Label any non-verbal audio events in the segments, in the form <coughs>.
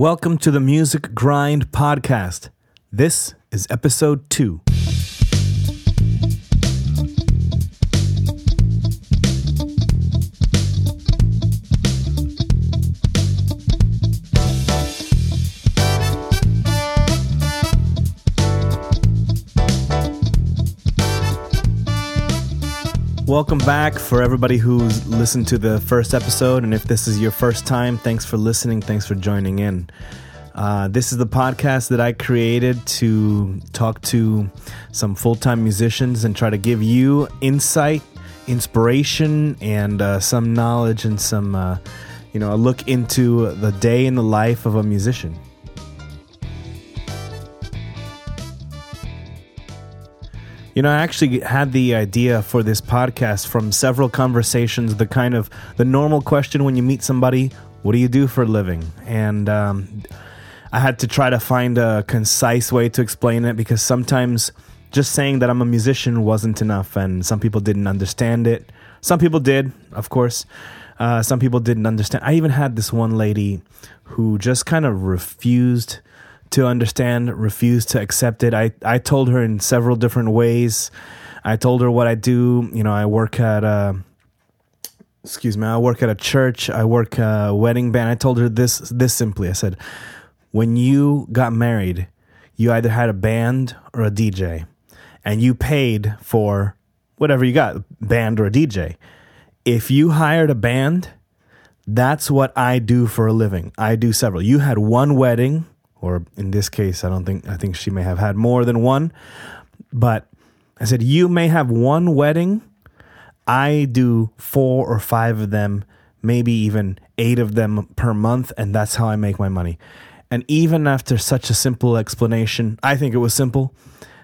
Welcome to the Music Grind Podcast. This is episode two. Welcome back for everybody who's listened to the first episode. And if this is your first time, thanks for listening. Thanks for joining in. Uh, this is the podcast that I created to talk to some full time musicians and try to give you insight, inspiration, and uh, some knowledge and some, uh, you know, a look into the day in the life of a musician. You know, I actually had the idea for this podcast from several conversations. The kind of the normal question when you meet somebody, "What do you do for a living?" And um, I had to try to find a concise way to explain it because sometimes just saying that I'm a musician wasn't enough, and some people didn't understand it. Some people did, of course. Uh, some people didn't understand. I even had this one lady who just kind of refused to understand, refused to accept it. I, I told her in several different ways. I told her what I do. You know, I work at a, excuse me, I work at a church. I work a wedding band. I told her this this simply. I said, when you got married, you either had a band or a DJ, and you paid for whatever you got, band or a DJ. If you hired a band, that's what I do for a living. I do several. You had one wedding or in this case, I don't think, I think she may have had more than one. But I said, You may have one wedding. I do four or five of them, maybe even eight of them per month. And that's how I make my money. And even after such a simple explanation, I think it was simple.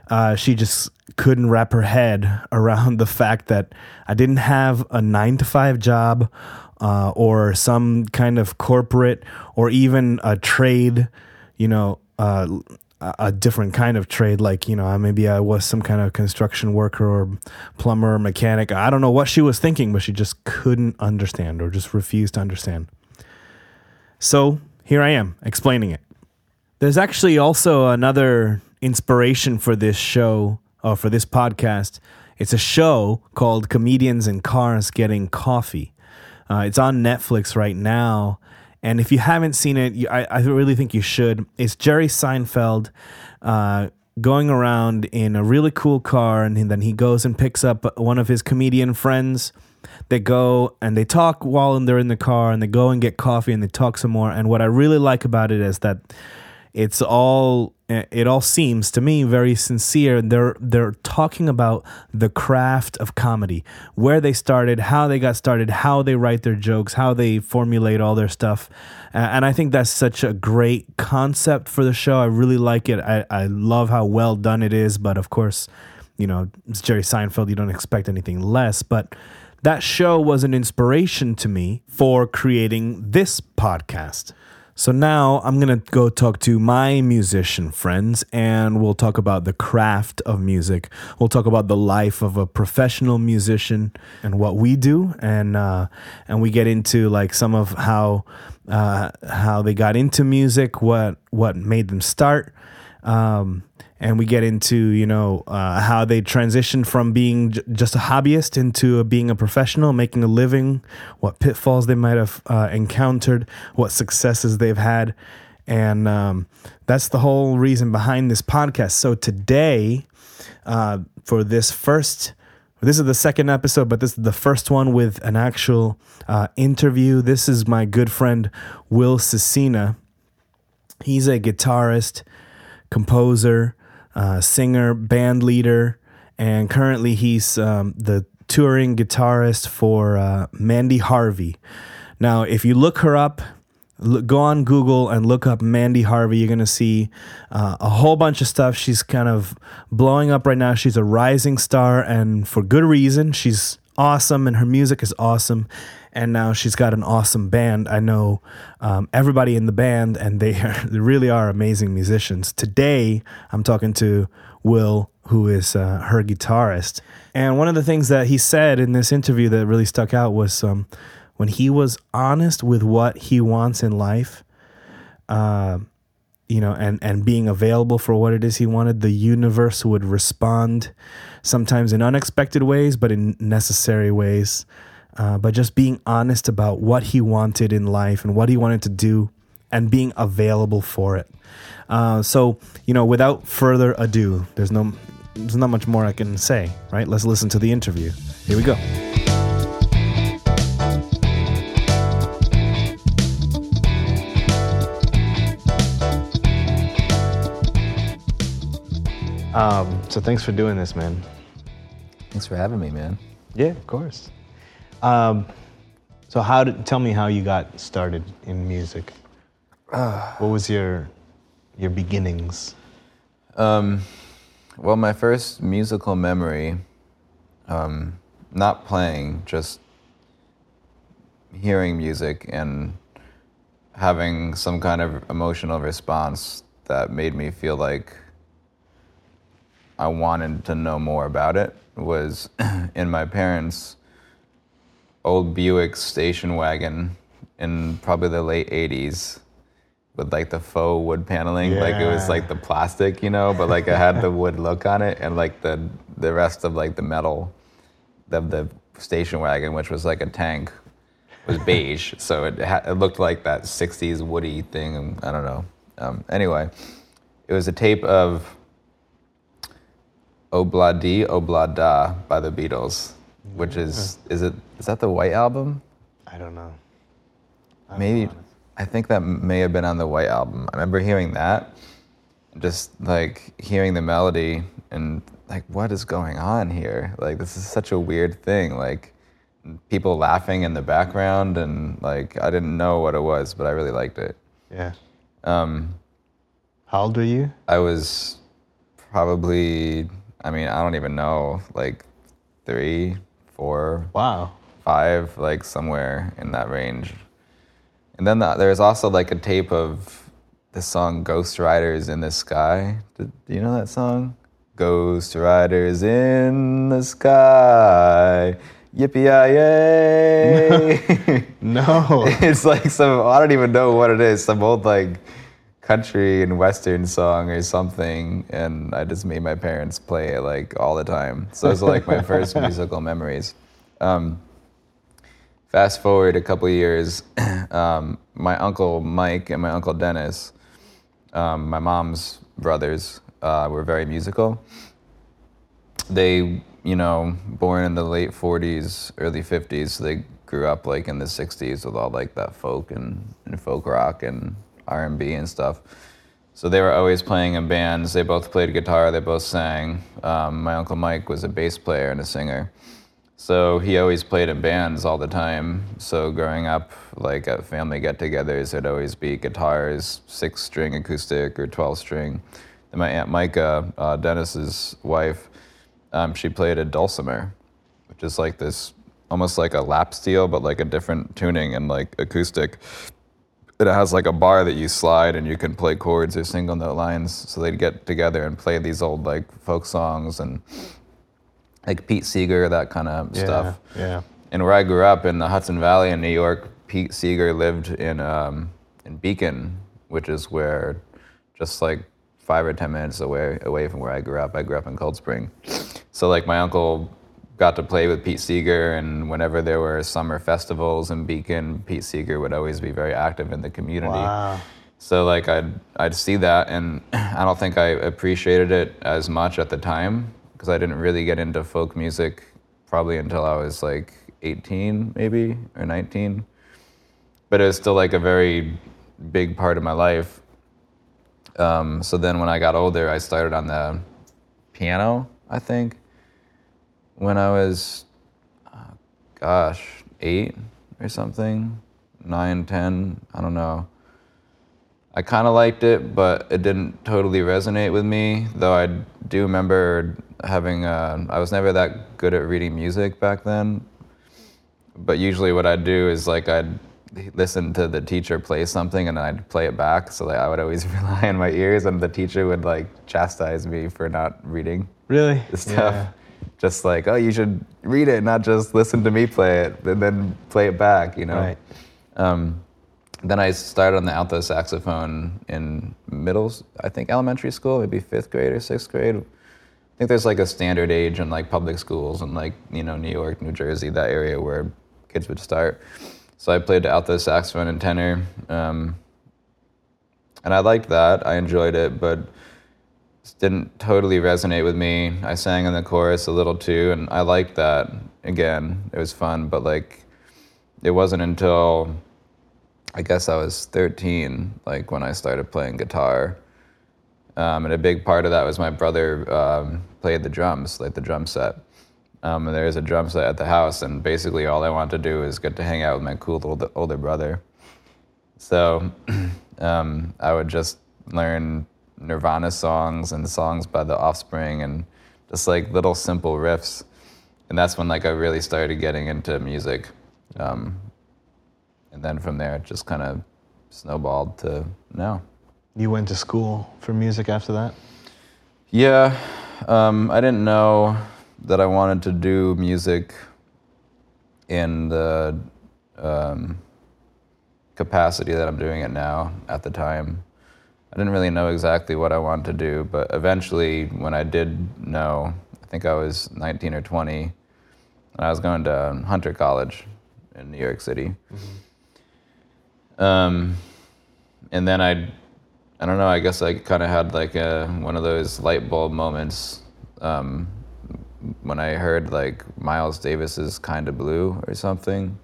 Uh, she just couldn't wrap her head <laughs> around the fact that I didn't have a nine to five job uh, or some kind of corporate or even a trade you know, uh, a different kind of trade, like, you know, maybe I was some kind of construction worker or plumber or mechanic. I don't know what she was thinking, but she just couldn't understand or just refused to understand. So here I am explaining it. There's actually also another inspiration for this show or for this podcast. It's a show called Comedians in Cars Getting Coffee. Uh, it's on Netflix right now. And if you haven't seen it, you, I, I really think you should. It's Jerry Seinfeld uh, going around in a really cool car, and then he goes and picks up one of his comedian friends. They go and they talk while they're in the car, and they go and get coffee and they talk some more. And what I really like about it is that it's all eh, it all seems to me very sincere. They're they're talking about the craft of comedy, where they started, how they got started, how they write their jokes, how they formulate all their stuff, and I think that's such a great concept for the show. I really like it. I I love how well done it is, but of course, you know it's Jerry Seinfeld. You don't expect anything less, but. That show was an inspiration to me for creating this podcast. So now I'm going to go talk to my musician friends and we'll talk about the craft of music. We'll talk about the life of a professional musician and what we do and uh, and we get into like some of how uh, how they got into music, what what made them start. Um, and we get into you know uh, how they transitioned from being j- just a hobbyist into being a professional, making a living, what pitfalls they might have uh, encountered, what successes they've had, and um, that's the whole reason behind this podcast. So today, uh, for this first. This is the second episode, but this is the first one with an actual uh, interview. This is my good friend Will Scecina. He's a guitarist, composer, uh, singer, band leader, and currently he's um, the touring guitarist for uh, Mandy Harvey. Now, if you look her up, look, go on Google and look up Mandy Harvey. You're going to see uh, a whole bunch of stuff. She's kind of blowing up right now. She's a rising star, and for good reason. She's awesome, and her music is awesome and now she's got an awesome band. I know um, everybody in the band, and they, <laughs> are, they really are amazing musicians. Today, I'm talking to Will, who is uh, her guitarist. And one of the things that he said in this interview that really stuck out was um, when he was honest with what he wants in life, uh, you know, and and being available for what it is he wanted, the universe would respond, sometimes in unexpected ways, but in necessary ways. Uh, but just being honest about what he wanted in life and what he wanted to do, and being available for it. Uh, so you know, without further ado, there's no there's not much more I can say, right? Let's listen to the interview. Here we go. Um, so thanks for doing this, man. Thanks for having me, man. Yeah, of course. Um, so how did tell me how you got started in music? what was your your beginnings? Um, well, my first musical memory, um, not playing, just hearing music and having some kind of emotional response that made me feel like I wanted to know more about it was <clears throat> in my parents' old Buick station wagon in probably the late 80s with like the faux wood paneling. Like it was like the plastic, you know, but like it had the wood look on it and like the the rest of like the metal of the station wagon, which was like a tank, was beige. so it, ha- it looked like that 60s woody thing. I don't know. Um, anyway, it was a tape of Obladi Oblada by the Beatles, which is is it is that the White album? I don't know. Maybe I think that may have been on the White album. I remember hearing that, just like hearing the melody and like what is going on here? Like this is such a weird thing. Like people laughing in the background and like I didn't know what it was, but I really liked it. Yeah. Um, How old were you? I was probably I mean I don't even know like three, four, Wow. five, like somewhere in that range. And then the, there's also like a tape of the song Ghost Riders in the Sky. Do, do you know that song? Ghost Riders in the Sky. Yippee yay! <laughs> No. it's like some, I don't even know what it is, some old like country and western song or something. And I just made my parents play it like all the time. So those are like my first <laughs> musical memories. Um, fast forward a couple of years, <clears throat> um, my uncle Mike and my uncle Dennis, um, my mom's brothers, uh, were very musical. They, you know, born in the late 40s, early 50s, so they grew up like in the 60s with all like that folk and, and folk rock and R&B and stuff. So they were always playing in bands. They both played guitar. They both sang. Um, my uncle Mike was a bass player and a singer. So he always played in bands all the time. So growing up, like at family get-togethers, it'd always be guitars, six-string acoustic or twelve-string. And my aunt Micah, uh, Dennis's wife, um, she played a dulcimer, which is like this, almost like a lap steel, but like a different tuning and like acoustic. It has like a bar that you slide and you can play chords or single note lines. So they'd get together and play these old like folk songs and like Pete Seeger, that kind of stuff. Yeah. And where I grew up in the Hudson Valley in New York, Pete Seeger lived in um, in Beacon, which is where just like five or ten minutes away away from where I grew up. I grew up in Cold Spring, so like my uncle got to play with Pete Seeger, and whenever there were summer festivals in Beacon, Pete Seeger would always be very active in the community. Wow. So like I'd I'd see that, and <clears throat> I don't think I appreciated it as much at the time because I didn't really get into folk music probably until I was like 18 maybe or 19. But it was still like a very big part of my life. Um, so then when I got older, I started on the piano. I think when I was, uh, gosh, eight or something, nine, ten, I don't know. I kind of liked it, but it didn't totally resonate with me. Though I do remember having, uh, I was never that good at reading music back then. But usually, what I'd do is like I'd listen to the teacher play something and I'd play it back. So like, I would always <laughs> rely on my ears, and the teacher would like chastise me for not reading Really? the stuff. Just like, oh, you should read it, not just listen to me play it, and then play it back. You know. Right. Um, then I started on the alto saxophone in middle, I think elementary school, maybe fifth grade or sixth grade. I think there's like a standard age in like public schools in like you know New York, New Jersey, that area where kids would start. So I played the alto saxophone and tenor, um, and I liked that. I enjoyed it, but didn't totally resonate with me. I sang in the chorus a little too, and I liked that. Again, it was fun, but like, it wasn't until I guess I was 13, like when I started playing guitar. Um, and a big part of that was my brother um, played the drums, like the drum set. Um, and there was a drum set at the house, and basically all I wanted to do is get to hang out with my cool older, older brother. So <clears throat> um, I would just learn Nirvana songs and songs by The Offspring and just like little simple riffs. And that's when like I really started getting into music. Um, and then from there, it just kind of snowballed to now. You went to school for music after that? Yeah, um, I didn't know that I wanted to do music in the um, capacity that I'm doing it now at the time. I didn't really know exactly what I wanted to do, but eventually, when I did know, I think I was 19 or 20, and I was going to Hunter College in New York City. Mm-hmm. Um, and then I, I don't know. I guess I kind of had like a one of those light bulb moments um, when I heard like Miles Davis's "Kind of Blue" or something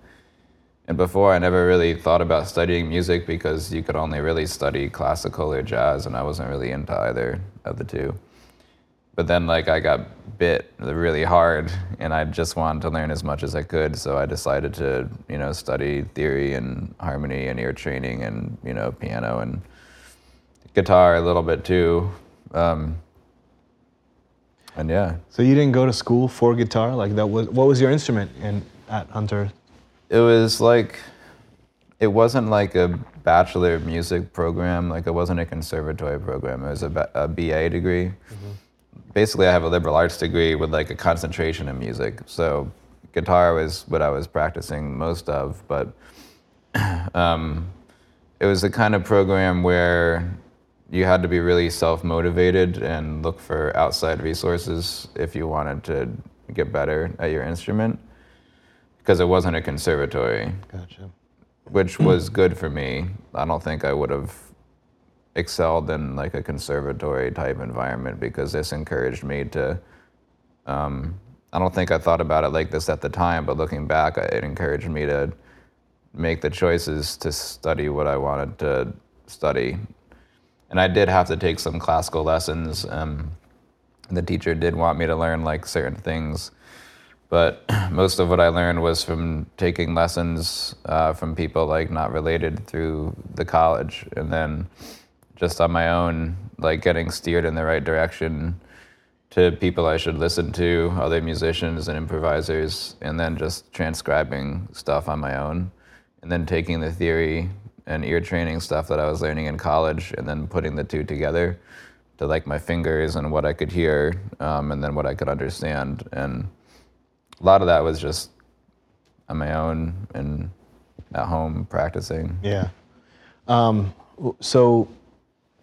and before, I never really thought about studying music because you could only really study classical or jazz, and I wasn't really into either of the two. But then, like, I got bit really hard, and I just wanted to learn as much as I could. So I decided to, you know, study theory and harmony and ear training and, you know, piano and guitar a little bit too. Um, and yeah. So you didn't go to school for guitar? Like that was what was your instrument in at Hunter? It was like it wasn't like a bachelor of music program like it wasn't a conservatory program. It was a, a ba degree. Mm-hmm. basically i have a liberal arts degree with like a concentration in music. So guitar was what i was practicing most of but <clears throat> um, it was the kind of program where you had to be really self-motivated and look for outside resources if you wanted to get better at your instrument because it wasn't a conservatory. Gotcha. Which was good for me. I don't think I would have excelled in like a conservatory type environment because this encouraged me to. Um, I don't think I thought about it like this at the time, but looking back, it encouraged me to make the choices to study what I wanted to study. And I did have to take some classical lessons. Um, the teacher did want me to learn like certain things but <clears throat> most of what I learned was from taking lessons uh, from people like not related through the college, and then just on my own, like getting steered in the right direction to people I should listen to, other musicians and improvisers, and then just transcribing stuff on my own, and then taking the theory and ear training stuff that I was learning in college, and then putting the two together to like my fingers and what I could hear, um, and then what I could understand, and a lot of that was just on my own and at home practicing. Yeah. Um, so,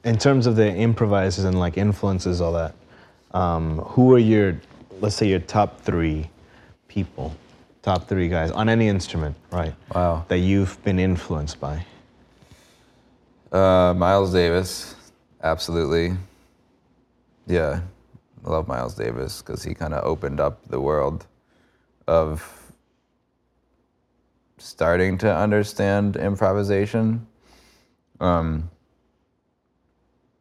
in terms of the improvisers and like influences, all that, um, who are your, let's say, your top three people, top three guys on any instrument, right? Wow. That you've been influenced by? Uh, Miles Davis, absolutely. Yeah, I love Miles Davis because he kind of opened up the world of starting to understand improvisation. Um,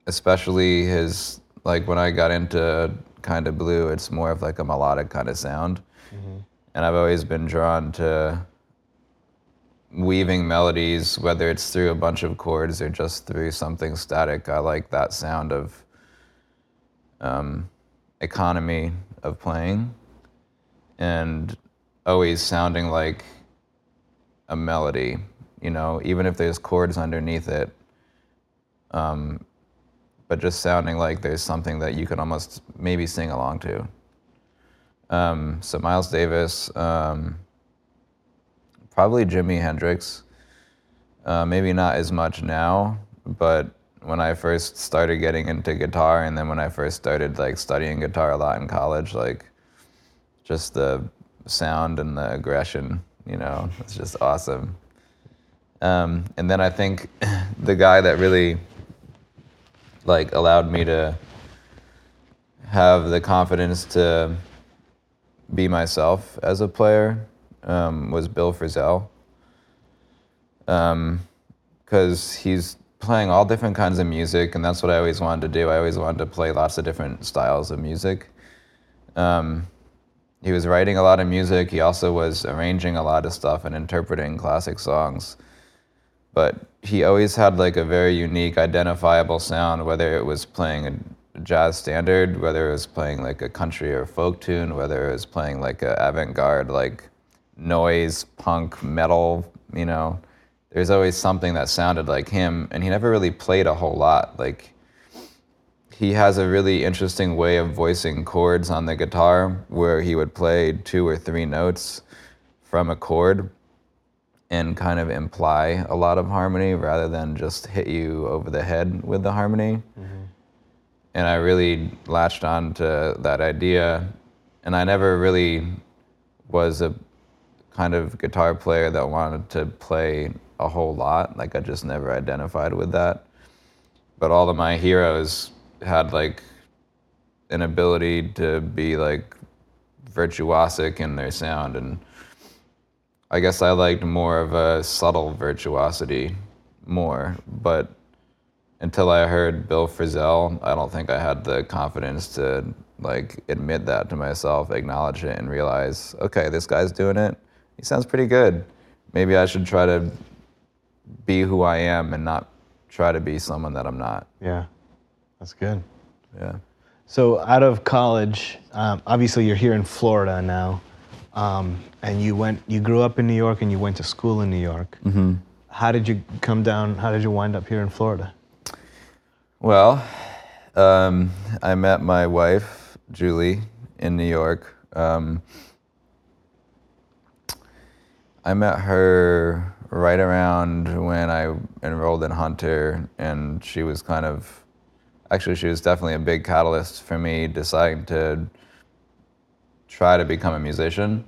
especially his like when I got into kind of blue, it's more of like a melodic kind of sound, mm-hmm. and I've always been drawn to weaving melodies, whether it's through a bunch of chords or just through something static. I like that sound of um, economy of playing and always sounding like a melody, you know, even if there's chords underneath it. Um, but just sounding like there's something that you can almost maybe sing along to. Um, so Miles Davis, um, probably Jimi Hendrix. Uh, maybe not as much now, but when I first started getting into guitar, and then when I first started like studying guitar a lot in college, like just the sound and the aggression, you know, it's just awesome. Um, and then I think <laughs> the guy that really like allowed me to have the confidence to be myself as a player um, was Bill Frisell. Because he's playing all different kinds of music, and that's what I always wanted to do. I always wanted to play lots of different styles of music. Um, he was writing a lot of music. He also was arranging a lot of stuff and interpreting classic songs. But he always had like a very unique, identifiable sound, whether it was playing a jazz standard, whether it was playing like a country or folk tune, whether it was playing like a avant-garde, like noise, punk, metal, you know. There's always something that sounded like him, and he never really played a whole lot. Like he has a really interesting way of voicing chords on the guitar where he would play two or three notes from a chord and kind of imply a lot of harmony rather than just hit you over the head with the harmony. Mm-hmm. And I really latched on to that idea. And I never really was a kind of guitar player that wanted to play a whole lot. Like I just never identified with that. But all of my heroes had like an ability to be like virtuosic in their sound and I guess I liked more of a subtle virtuosity more, but until I heard Bill Frisell, I don't think I had the confidence to like admit that to myself, acknowledge it, and realize, okay, this guy's doing it. He sounds pretty good. Maybe I should try to be who I am and not try to be someone that I'm not. Yeah, that's good. Yeah. So out of college, um, obviously you're here in Florida now, um, and you went, you grew up in New York, and you went to school in New York. Mm-hmm. How did you come down? How did you wind up here in Florida? Well, um, I met my wife, Julie, in New York. Um, I met her right around when I enrolled in Hunter, and she was kind of, actually, she was definitely a big catalyst for me deciding to try to become a musician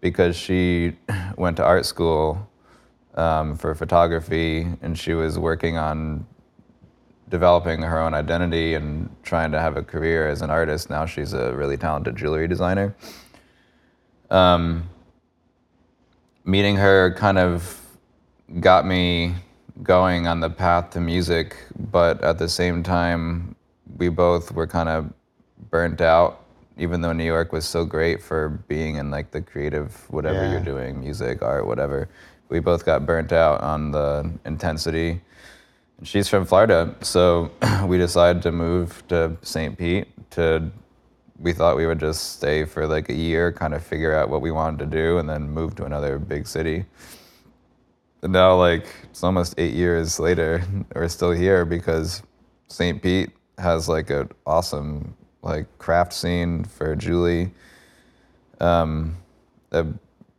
because she <clears throat> went to art school um, for photography and she was working on developing her own identity and trying to have a career as an artist. Now she's a really talented jewelry designer. Um, meeting her kind of got me going on the path to music, but at the same time, we both were kind of burnt out. Even though New York was so great for being in like the creative, whatever Yeah. you're doing, music, art, whatever, we both got burnt out on the intensity. She's from Florida, so <clears throat> we decided to move to St. Pete. To we thought we would just stay for like a year, kind of figure out what we wanted to do, and then move to another big city. Now, like it's almost eight years later, <laughs> we're still here because St. Pete has like an awesome like craft scene for Julie. Um, a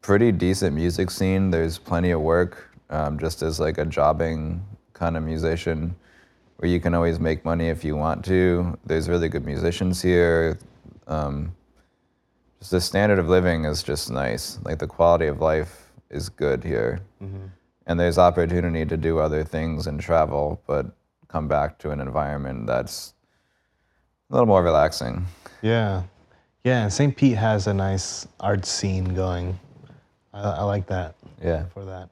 pretty decent music scene. There's plenty of work, um, just as like a jobbing kind of musician, where you can always make money if you want to. There's really good musicians here. Um, just the standard of living is just nice. Like the quality of life is good here, and there's opportunity to do other things and travel, but come back to an environment that's a little more relaxing. Yeah, yeah. St. Pete has a nice art scene going. I, I like that. Yeah. for that.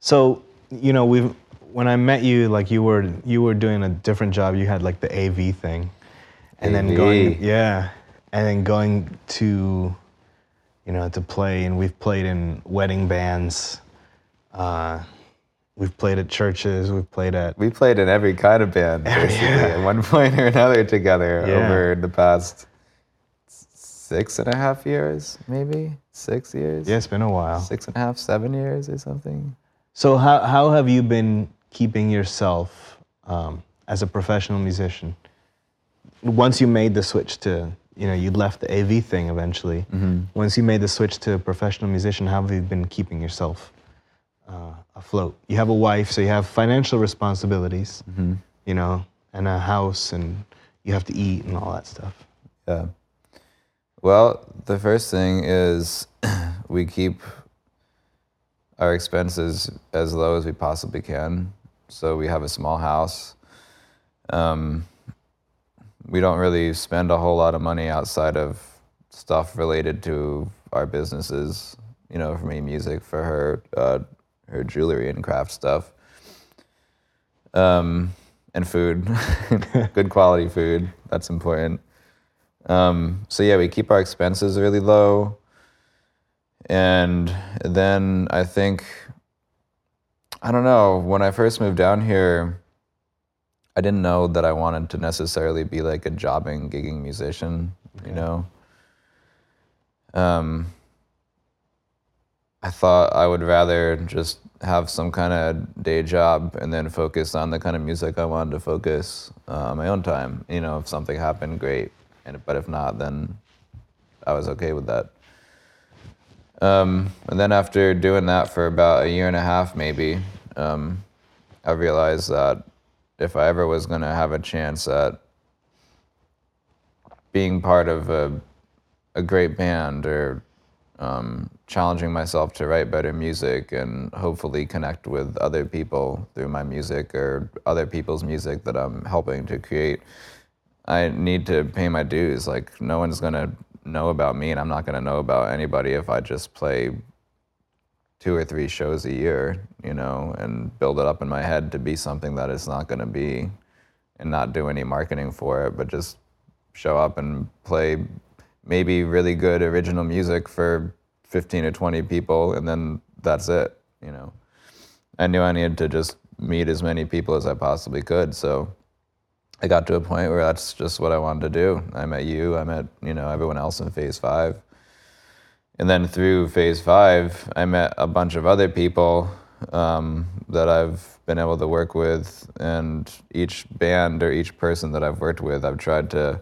So you know, we've when I met you, like you were you were doing a different job. You had like the AV thing, and then going yeah, and then going to you know to play. And we've played in wedding bands. Uh, we've played at churches. We've played at We played in every kind of band, basically, Yeah. at <laughs> one point or another together Yeah. over the past six and a half years, maybe six years. yeah, it's been a while. Six and a half, seven years or something. So how how have you been keeping yourself um, as a professional musician? Once you made the switch to you know you left the AV thing eventually. Once you made the switch to a professional musician, how have you been keeping yourself afloat. You have a wife, so you have financial responsibilities, you know, and a house, and you have to eat and all that stuff. Yeah. Well, the first thing is <clears throat> we keep our expenses as low as we possibly can. So we have a small house. Um, we don't really spend a whole lot of money outside of stuff related to our businesses. You know, for me, music. For her, uh, her jewelry and craft stuff. Um, and food, <laughs> good quality food. That's important. Um, so yeah, we keep our expenses really low. And then I think, I don't know, when I first moved down here, I didn't know that I wanted to necessarily be like a jobbing, gigging musician, you know? Um, I thought I would rather just have some kind of day job and then focus on the kind of music I wanted to focus uh, on my own time. You know, if something happened, great. And but if not, then I was okay with that. Um, and then after doing that for about a year and a half, maybe, um, I realized that if I ever was going to have a chance at being part of a, a great band or um, challenging myself to write better music and hopefully connect with other people through my music or other people's music that I'm helping to create. I need to pay my dues. Like, no one's going to know about me, and I'm not going to know about anybody if I just play two or three shows a year, you know, and build it up in my head to be something that it's not going to be and not do any marketing for it, but just show up and play maybe really good original music for 15 or 20 people and then that's it, you know. I knew I needed to just meet as many people as I possibly could, so I got to a point where that's just what I wanted to do. I met you, I met, you know, everyone else in phase 5 and then through phase five, I met a bunch of other people um, that I've been able to work with, and each band or each person that I've worked with, I've tried to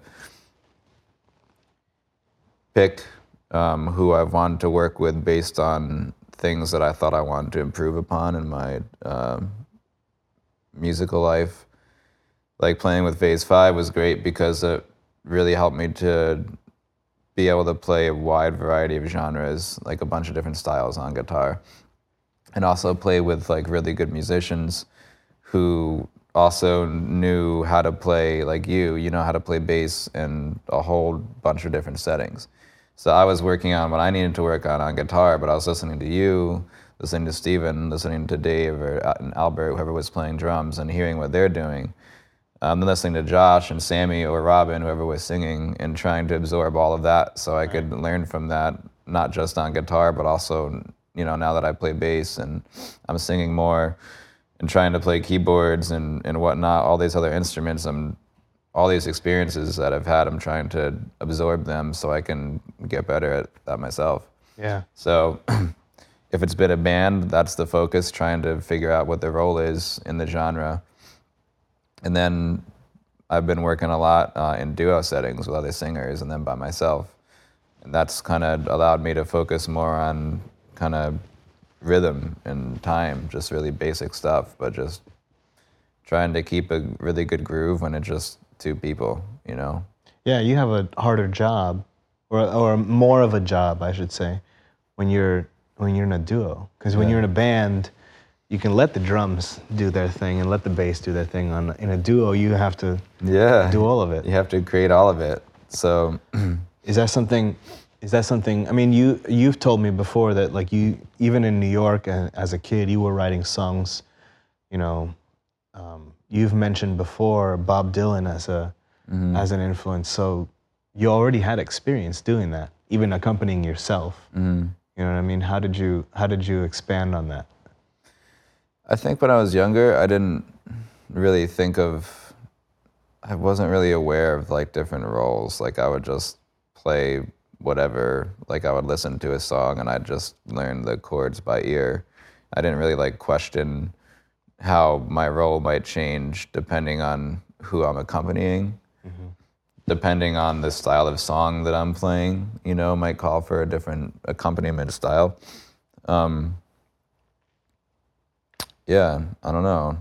pick um, who I've wanted to work with based on things that I thought I wanted to improve upon in my uh, musical life. Like playing with Phase Five was great because it really helped me to be able to play a wide variety of genres, like a bunch of different styles on guitar, and also play with like really good musicians who also knew how to play like you, you know how to play bass in a whole bunch of different settings. So I was working on what I needed to work on on guitar, but I was listening to you, listening to Steven, listening to Dave or Albert, whoever was playing drums, and hearing what they're doing. Um, then listening to Josh and Sammy or Robin, whoever was singing, and trying to absorb all of that so I could learn from that, not just on guitar, but also, you know, now that I play bass and I'm singing more and trying to play keyboards and, and whatnot, all these other instruments, I'm, all these experiences that I've had, I'm trying to absorb them so I can get better at that myself. Yeah. So <clears throat> if it's been a band, that's the focus, trying to figure out what the role is in the genre and then I've been working a lot uh, in duo settings with other singers and then by myself. And that's kind of allowed me to focus more on kind of rhythm and time, just really basic stuff, but just trying to keep a really good groove when it just two people, you know? Yeah, you have a harder job, or, or more of a job, I should say, when you're when you're in a duo. Because when Yeah. you're in a band, you can let the drums do their thing and let the bass do their thing. On in a duo, you have to Yeah. do all of it. You have to create all of it. So, <clears throat> Is that something? Is that something? I mean, you you've told me before that like you even in New York uh, as a kid, you were writing songs. You know, um, you've mentioned before Bob Dylan as a mm-hmm. as an influence. So you already had experience doing that, even accompanying yourself. Mm-hmm. You know what I mean? How did you how did you expand on that? I think when I was younger, I didn't really think of. I wasn't really aware of like different roles. Like I would just play whatever. Like I would listen to a song and I'd just learn the chords by ear. I didn't really like question how my role might change depending on who I'm accompanying. Depending on the style of song that I'm playing, you know, might call for a different accompaniment style. Um, yeah, I don't know.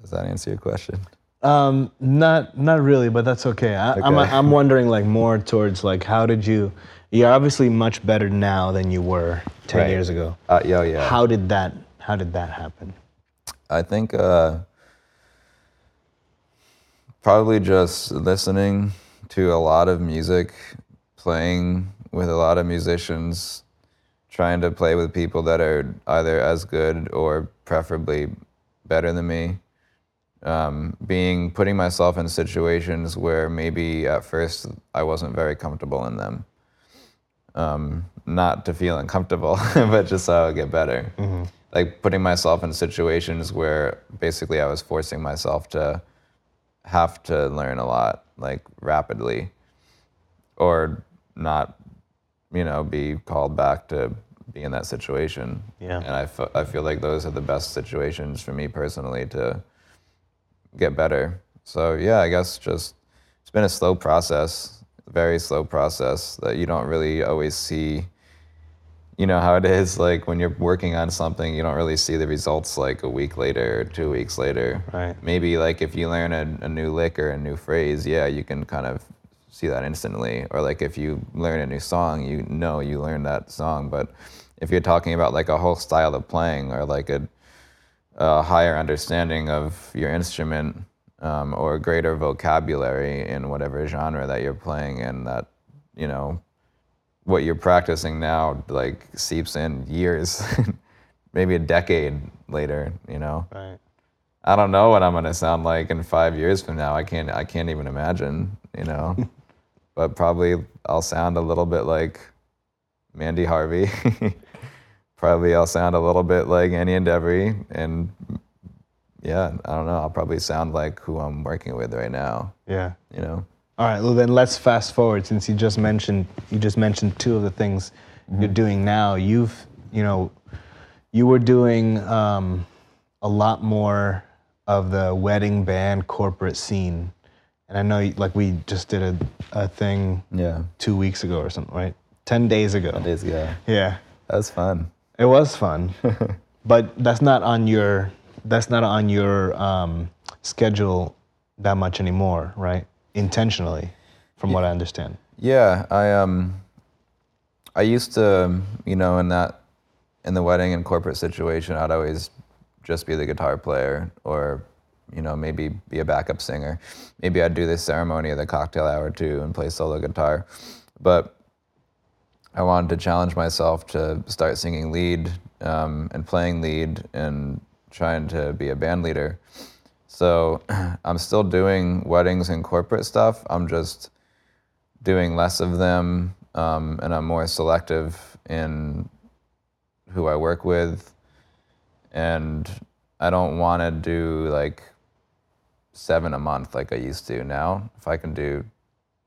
Does that answer your question? Um, not not really, but that's okay. I, I'm Okay. I'm wondering like more towards like how did you? You're obviously much better now than you were ten Right. years ago. Uh, yo, yeah. How did that How did that happen? I think uh, probably just listening to a lot of music, playing with a lot of musicians, trying to play with people that are either as good or preferably better than me. Um, being putting myself in situations where maybe at first I wasn't very comfortable in them. Um, not to feel uncomfortable, <laughs> but just so I would get better like putting myself in situations where basically I was forcing myself to have to learn a lot, like rapidly, or not, you know, be called back to be in that situation. Yeah. And I, I feel like those are the best situations for me personally to get better. So yeah, I guess just it's been a slow process, very slow process that you don't really always see you know how it is like when you're working on something you don't really see the results like a week later or two weeks later. Right. maybe like if you learn a, a new lick or a new phrase yeah you can kind of see that instantly. Or like if you learn a new song you know you learned that song. But if you're talking about like a whole style of playing or like a, a higher understanding of your instrument um, or greater vocabulary in whatever genre that you're playing in that you know what you're practicing now like seeps in years <laughs> maybe a decade later you know? Right. i don't know what i'm going to sound like in five years from now. I can't i can't even imagine you know? <laughs> But probably i'll sound a little bit like mandy harvey. <laughs> Probably i'll sound a little bit like Anyan Devery and yeah i don't know. I'll probably sound like who i'm working with right now. Yeah. you know All right. Well, then let's fast forward since you just mentioned you just mentioned two of the things you're doing now. You've you know you were doing um, a lot more of the wedding band corporate scene, and I know like we just did a, a thing yeah two weeks ago or something, right? Ten days ago. Ten days ago Yeah, that was fun it was fun, <laughs> but that's not on your that's not on your um, schedule that much anymore, right? Intentionally, from what I understand. Yeah, I um, I used to, you know, in that, in the wedding and corporate situation, I'd always just be the guitar player, or, you know, maybe be a backup singer. Maybe I'd do the ceremony of the cocktail hour too and play solo guitar, but I wanted to challenge myself to start singing lead um, and playing lead and trying to be a band leader. So <clears throat> I'm still doing weddings and corporate stuff. I'm just doing less of them, um, and I'm more selective in who I work with. And I don't want to do like seven a month like I used to now. If I can do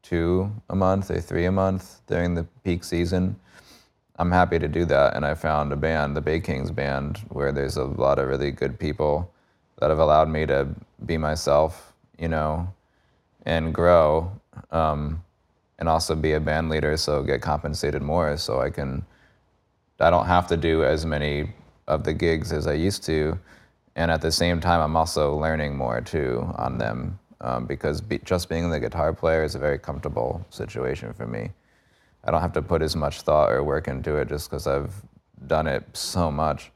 two a month or three a month during the peak season, I'm happy to do that. And I found a band, the Bay Kings band, where there's a lot of really good people that have allowed me to be myself, you know, and grow, um, and also be a band leader, so get compensated more, so I can. I don't have to do as many of the gigs as I used to, and at the same time, I'm also learning more too on them um, because be, just being the guitar player is a very comfortable situation for me. I don't have to put as much thought or work into it just because I've done it so much.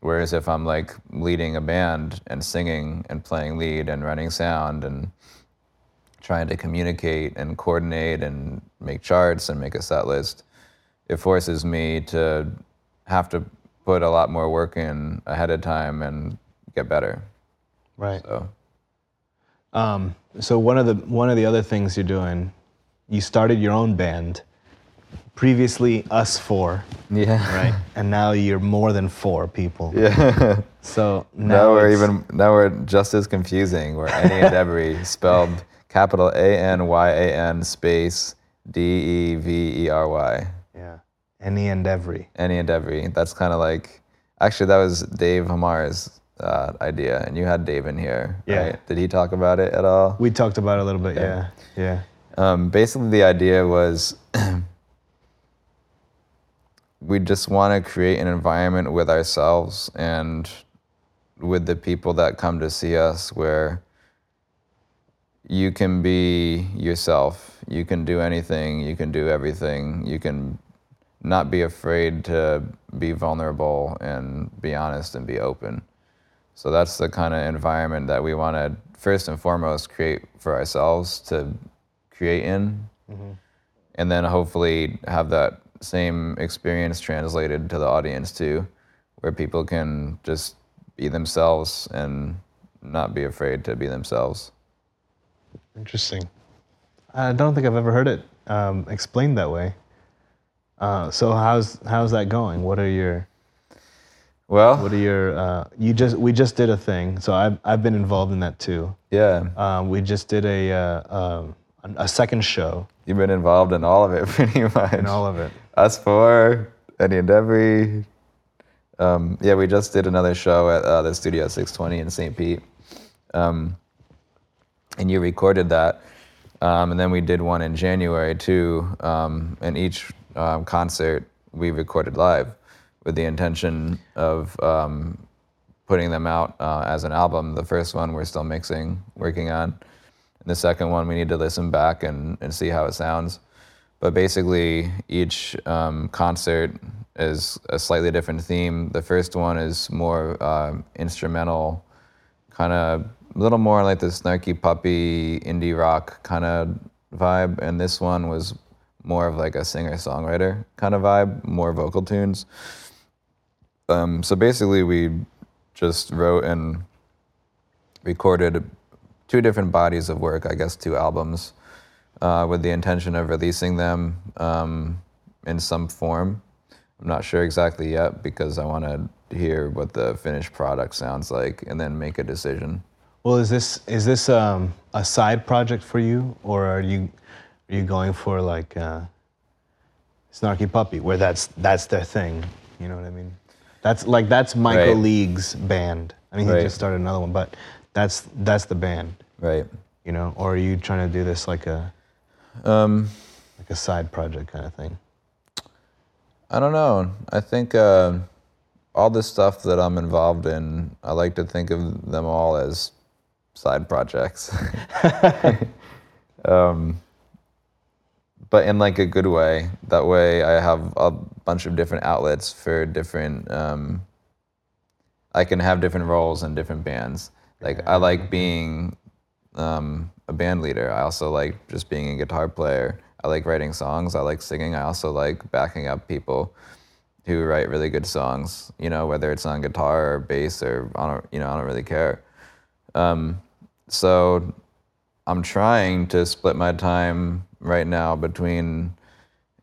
Whereas if I'm like leading a band and singing and playing lead and running sound and trying to communicate and coordinate and make charts and make a set list, it forces me to have to put a lot more work in ahead of time and get better. Right. So Um, so one of the one of the other things you're doing, you started your own band. Previously, us four, yeah, right? <laughs> and now you're more than four people. Yeah. So now, Now we're even now we're just as confusing. We're Annie and every <laughs> spelled capital A N Y A N space D E V E R Y. yeah, Any and Every. Any and every. That's kind of like actually that was Dave Hamar's uh, idea, and you had Dave in here. Yeah. Right? Did he talk about it at all? We talked about it a little bit. Yeah, yeah, Um, basically, the idea was <clears throat> we just want to create an environment with ourselves and with the people that come to see us where you can be yourself. You can do anything. You can do everything. You can not be afraid to be vulnerable and be honest and be open. So that's the kind of environment that we want to first and foremost create for ourselves to create in, mm-hmm. and then hopefully have that same experience translated to the audience too, where people can just be themselves and not be afraid to be themselves. Interesting. I don't think I've ever heard it um, explained that way. Uh, so how's how's that going? What are your Well, what are your uh, you just we just did a thing. So I've I've been involved in that too. yeah, Um, we just did a uh, um, a second show you've been involved in all of it <laughs> pretty much. in all of it. Us four, Eddie and Debbie. Um, yeah, we just did another show at uh, the Studio 620 in St. Pete. Um, and you recorded that. Um, and then we did one in January too. Um, and each um, concert we recorded live with the intention of um, putting them out uh, as an album. The first one we're still mixing, working on. And the second one we need to listen back and, and see how it sounds. But basically, each um, concert is a slightly different theme. The first one is more um, instrumental, kind of a little more like the snarky puppy indie rock kind of vibe. And this one was more of like a singer songwriter kind of vibe, more vocal tunes. Um, so basically, we just wrote and recorded two different bodies of work, I guess two albums, uh, with the intention of releasing them um, in some form. I'm not sure exactly yet because I want to hear what the finished product sounds like and then make a decision. Well, is this is this um, a side project for you, or are you are you going for like uh, Snarky Puppy, where that's that's their thing? You know what I mean? That's like that's Michael Right. League's band. I mean, he Right. just started another one, but that's that's the band. Right. You know, or are you trying to do this like a Um, like a side project kind of thing? I don't know. I think uh, all the stuff that I'm involved in, I like to think of them all as side projects. <laughs> um, but in like a good way. That way, I have a bunch of different outlets for different. Um, I can have different roles in different bands. Like I like being um, a band leader. I also like just being a guitar player. I like writing songs. I like singing. I also like backing up people who write really good songs. You know, whether it's on guitar or bass or I don't, you know, I don't really care. Um, so I'm trying to split my time right now between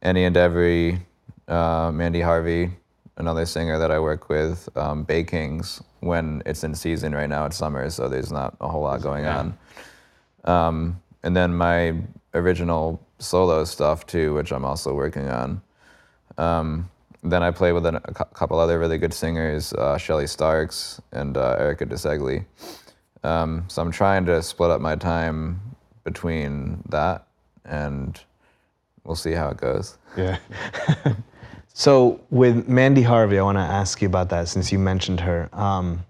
any and Every, uh, Mandy Harvey, another singer that I work with, um, Bay Kings, when it's in season right now. It's summer, so there's not a whole lot going on. Um, and then my original solo stuff too, which I'm also working on. Um, then I play with an, a couple other really good singers, uh, Shelly Starks and uh, Erica DeSegli. Um, so I'm trying to split up my time between that, and we'll see how it goes. Yeah. <laughs> so with Mandy Harvey, I want to ask you about that since you mentioned her. Um,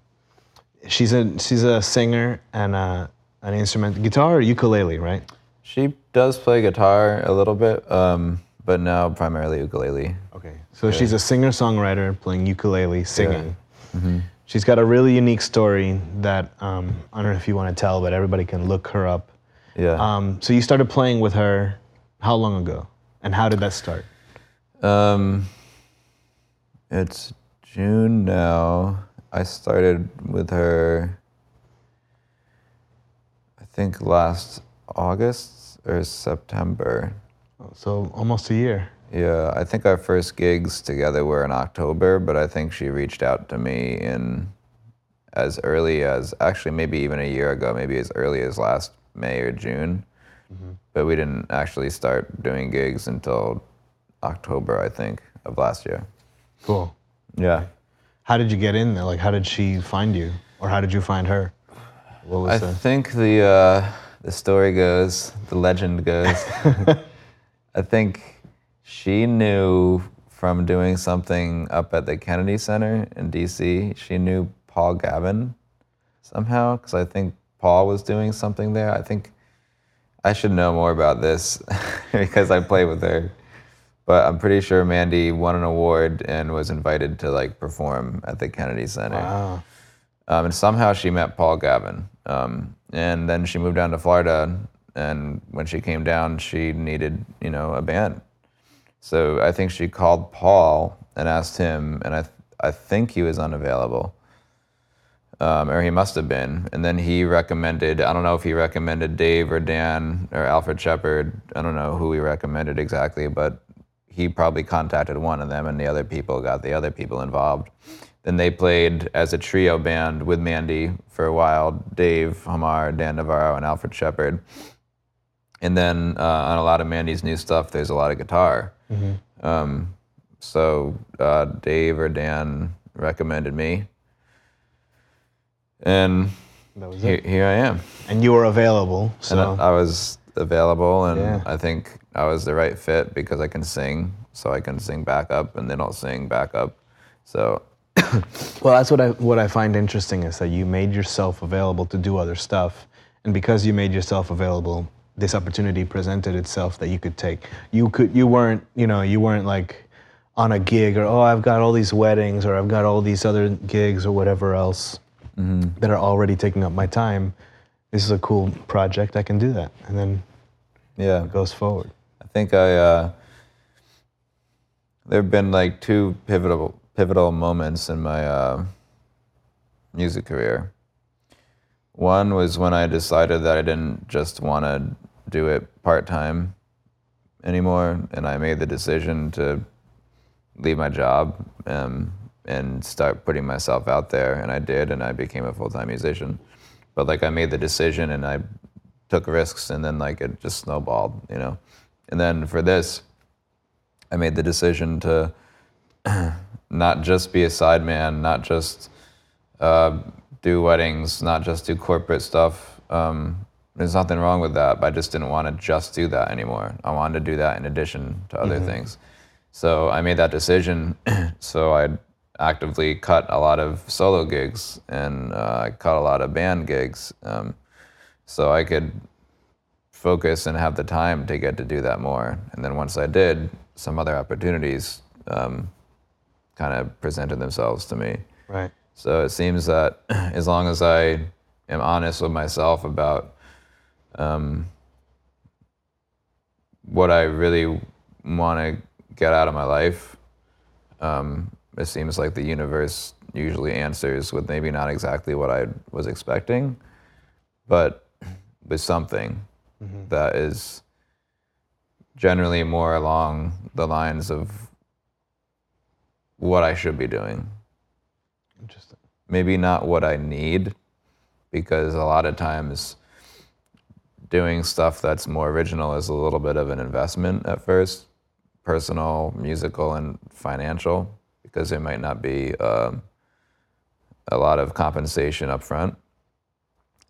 she's a she's a singer and a, an instrument, guitar or ukulele, right? She does play guitar a little bit, um, but now primarily ukulele. Okay. So she's a singer songwriter playing ukulele, singing. She's got a really unique story that um, I don't know if you want to tell, but everybody can look her up. Yeah. Um, so you started playing with her how long ago, and how did that start? Um, it's June now. I started with her, think last August or September. Oh, so almost a year. Yeah, I think our first gigs together were in October, but I think she reached out to me in as early as actually maybe even a year ago, maybe as early as last May or June. Mm-hmm. But we didn't actually start doing gigs until October, I think, of last year. Cool. Yeah. How did you get in there? Like, how did she find you, or how did you find her? What was I the? think the uh, the story goes, the legend goes. <laughs> I think she knew from doing something up at the Kennedy Center in DC. She knew Paul Gavin somehow because I think Paul was doing something there. I think I should know more about this <laughs> because I play with her. But I'm pretty sure Mandy won an award and was invited to like perform at the Kennedy Center. Wow. Um, and somehow she met Paul Gavin. Um, and then she moved down to Florida. And when she came down, she needed, you know, a band. So I think she called Paul and asked him, and I, th- I think he was unavailable. Um, or he must have been. And then he recommended, I don't know if he recommended Dave or Dan or Alfred Shepard. I don't know who he recommended exactly, but he probably contacted one of them and the other people got the other people involved. Then they played as a trio band with Mandy for a while Dave Hamar, Dan Navarro, and Alfred Shepard. And then uh, on a lot of Mandy's new stuff, there's a lot of guitar. Um, so uh, Dave or Dan recommended me. And here, here I am. And you were available. And So I, I was available, and Yeah. I think I was the right fit because I can sing, so I can sing backup, and then I'll sing backup. So <coughs> Well, that's what I what I find interesting is that you made yourself available to do other stuff, and because you made yourself available, this opportunity presented itself that you could take. You could you weren't you know you weren't like on a gig or oh I've got all these weddings or I've got all these other gigs or whatever else that are already taking up my time. This is a cool project. I can do that, and then yeah, it goes forward. I think I uh, there have been like two pivotal pivotal moments in my uh, music career. One was when I decided that I didn't just want to do it part time anymore, and I made the decision to leave my job um, and start putting myself out there, and I did, and I became a full time musician. But like I made the decision, and I took risks, and then like it just snowballed, you know. And then for this, I made the decision to <clears throat> not just be a sideman, not just uh, do weddings, not just do corporate stuff. Um, there's nothing wrong with that, but I just didn't want to just do that anymore. I wanted to do that in addition to other things. So I made that decision. <clears throat> so I actively cut a lot of solo gigs and uh, I cut a lot of band gigs. Um, so I could focus and have the time to get to do that more. And then once I did, some other opportunities um, kind of presented themselves to me. Right. So it seems that <clears throat> as long as I am honest with myself about um, what I really want to get out of my life, um, it seems like the universe usually answers with maybe not exactly what I was expecting, but with something that is generally more along the lines of what I should be doing Interesting. maybe not what I need, because a lot of times doing stuff that's more original is a little bit of an investment at first, personal, musical, and financial, because there might not be um, a lot of compensation up front.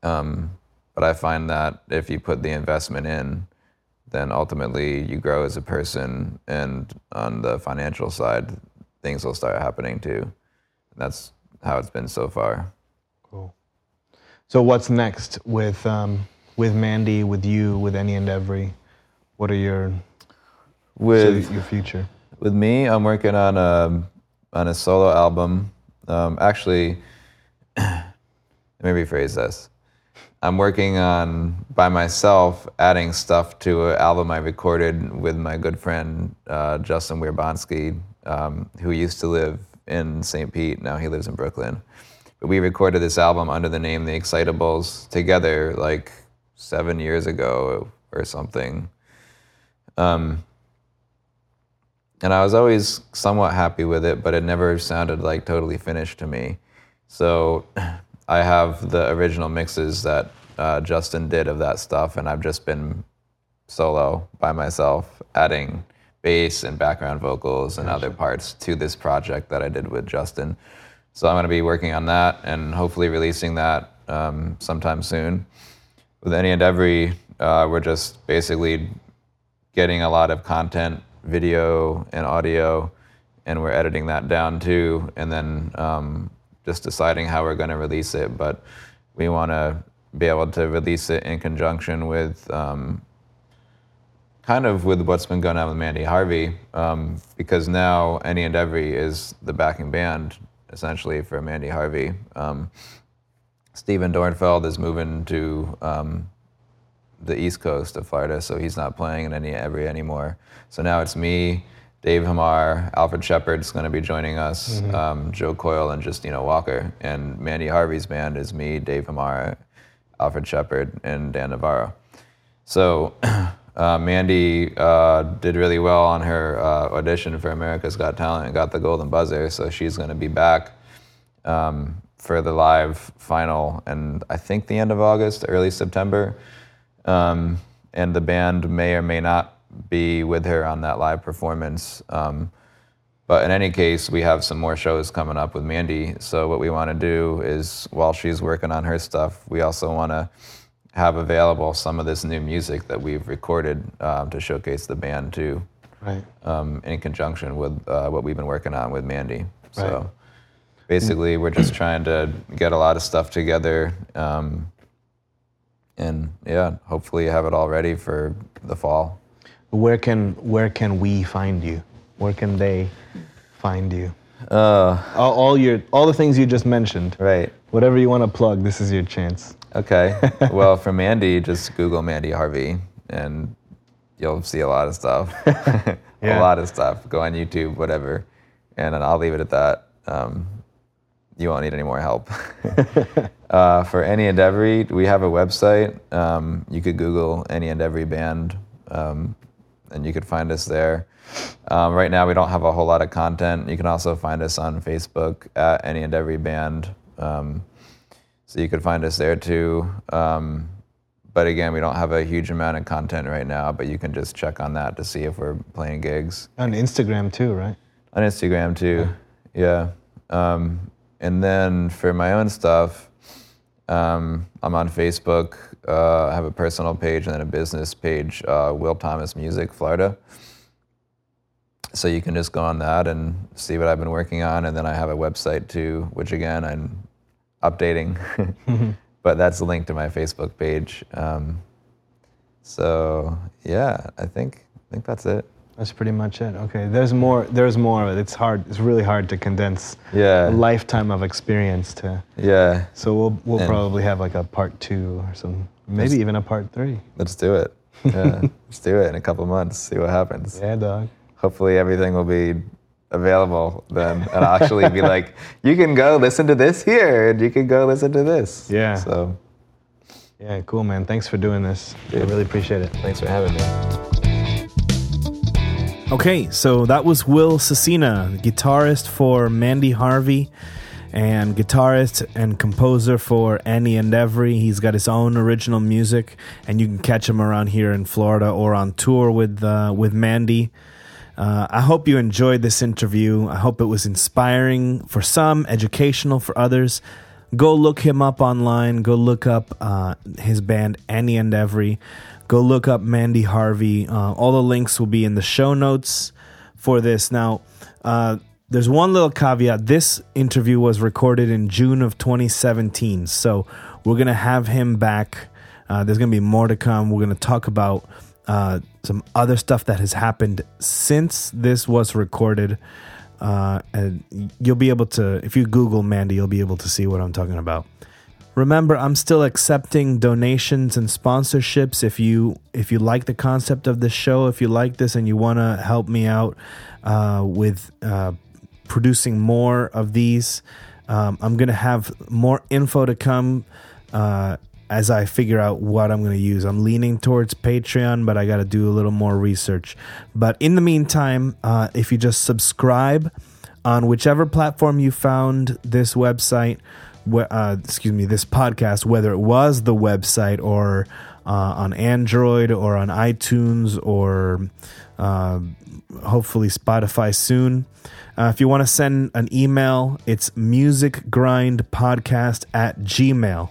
Um, but I find that if you put the investment in, then ultimately you grow as a person, and on the financial side, things will start happening too. That's how it's been so far. Cool. So what's next with um, with Mandy, with you, with any and every? What are your With so your future? with me, I'm working on a on a solo album. Um, actually, <clears throat> let me rephrase this. I'm working on by myself, adding stuff to an album I recorded with my good friend uh, Justin Wierbonsky, um, who used to live in St. Pete. Now he lives in Brooklyn. But we recorded this album under the name The Excitables together, like seven years ago or something. Um, and I was always somewhat happy with it, but it never sounded like totally finished to me. So <clears throat> I have the original mixes that uh, Justin did of that stuff, and I've just been solo by myself, adding bass and background vocals and other parts to this project that I did with Justin. So I'm going to be working on that and hopefully releasing that um, sometime soon. With any and every, uh, we're just basically getting a lot of content, video and audio, and we're editing that down too, and then um, just deciding how we're going to release it. But we want to be able to release it in conjunction with um, kind of with what's been going on with Mandy Harvey, um, because now Any and Every is the backing band essentially for Mandy Harvey. Um, Steven Dornfeld is moving to um, the East Coast of Florida, so he's not playing in Any and Every anymore. So now it's me, Dave Hamar, Alfred Shepard's going to be joining us, um, Joe Coyle, and Justina Walker. And Mandy Harvey's band is me, Dave Hamar, Alfred Shepard, and Dan Navarro. So <clears throat> uh, Mandy uh, did really well on her uh, audition for America's Got Talent and got the golden buzzer. So she's going to be back um, for the live final, and I think the end of August, early September. Um, and the band may or may not be with her on that live performance. Um, but in any case, we have some more shows coming up with Mandy. So what we want to do is, while she's working on her stuff, we also want to have available some of this new music that we've recorded um, to showcase the band too, Right. um, in conjunction with uh, what we've been working on with Mandy. So Right. basically, we're just trying to get a lot of stuff together, um, and yeah, hopefully have it all ready for the fall. Where can where can we find you? Where can they find you? Uh, All, all your all the things you just mentioned. right. Whatever you want to plug, this is your chance. Okay. <laughs> well, for Mandy, just Google Mandy Harvey and you'll see a lot of stuff. <laughs> Yeah. A lot of stuff. Go on YouTube, whatever. And then I'll leave it at that. Um, you won't need any more help. <laughs> uh, for Any and Every, we have a website. Um, you could Google Any and Every Band um, and you could find us there. Um, right now, we don't have a whole lot of content. You can also find us on Facebook at Any and Every Band. Um, so you could find us there too. Um, but again, we don't have a huge amount of content right now, but you can just check on that to see if we're playing gigs. On Instagram too, right? On Instagram too, yeah. Um, and then for my own stuff, um, I'm on Facebook. Uh, I have a personal page and then a business page, uh, Will Thomas Music, Florida. So you can just go on that and see what I've been working on. And then I have a website too, which again, I'm updating. <laughs> but that's linked to my Facebook page. Um, so yeah, I think I think that's it. That's pretty much it. Okay. There's more. There's more of it. It's hard. It's really hard to condense Yeah, a lifetime of experience to. yeah. So we'll we'll And- probably have like a part two or some, maybe even a part three. Let's do it. <laughs> Yeah, let's do it in a couple months. See what happens. Yeah, dog. Hopefully everything will be available then, and I'll actually be <laughs> like, you can go listen to this here, and you can go listen to this. Yeah. So Yeah, cool, man. Thanks for doing this. I really appreciate it. thanks for having me. Okay, so that was Will Scecina, guitarist for Mandy Harvey and guitarist and composer for Any and Every. He's got his own original music, and you can catch him around here in Florida or on tour with uh, with Mandy. Uh, I hope you enjoyed this interview. I hope it was inspiring for some, educational for others. Go look him up online. Go look up uh, his band Any and Every. Go look up Mandy Harvey. Uh, all the links will be in the show notes for this. Now, uh, there's one little caveat. This interview was recorded in June of 2017, so we're gonna have him back. Uh, there's gonna be more to come. We're gonna talk about some other stuff that has happened since this was recorded. Uh, and you'll be able to, if you Google Mandy, you'll be able to see what I'm talking about. Remember, I'm still accepting donations and sponsorships. If you if you like the concept of this show, if you like this and you want to help me out uh, with uh, producing more of these, um, I'm gonna have more info to come uh, as I figure out what I'm gonna use. I'm leaning towards Patreon, but I got to do a little more research. But in the meantime, uh, if you just subscribe on whichever platform you found this website uh, excuse me, this podcast, whether it was the website or uh, on Android or on iTunes or uh, hopefully Spotify soon. Uh, if you want to send an email, it's musicgrindpodcast at gmail.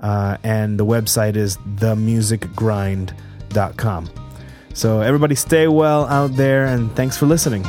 Uh, and the website is themusicgrind.com. So, everybody stay well out there, and thanks for listening.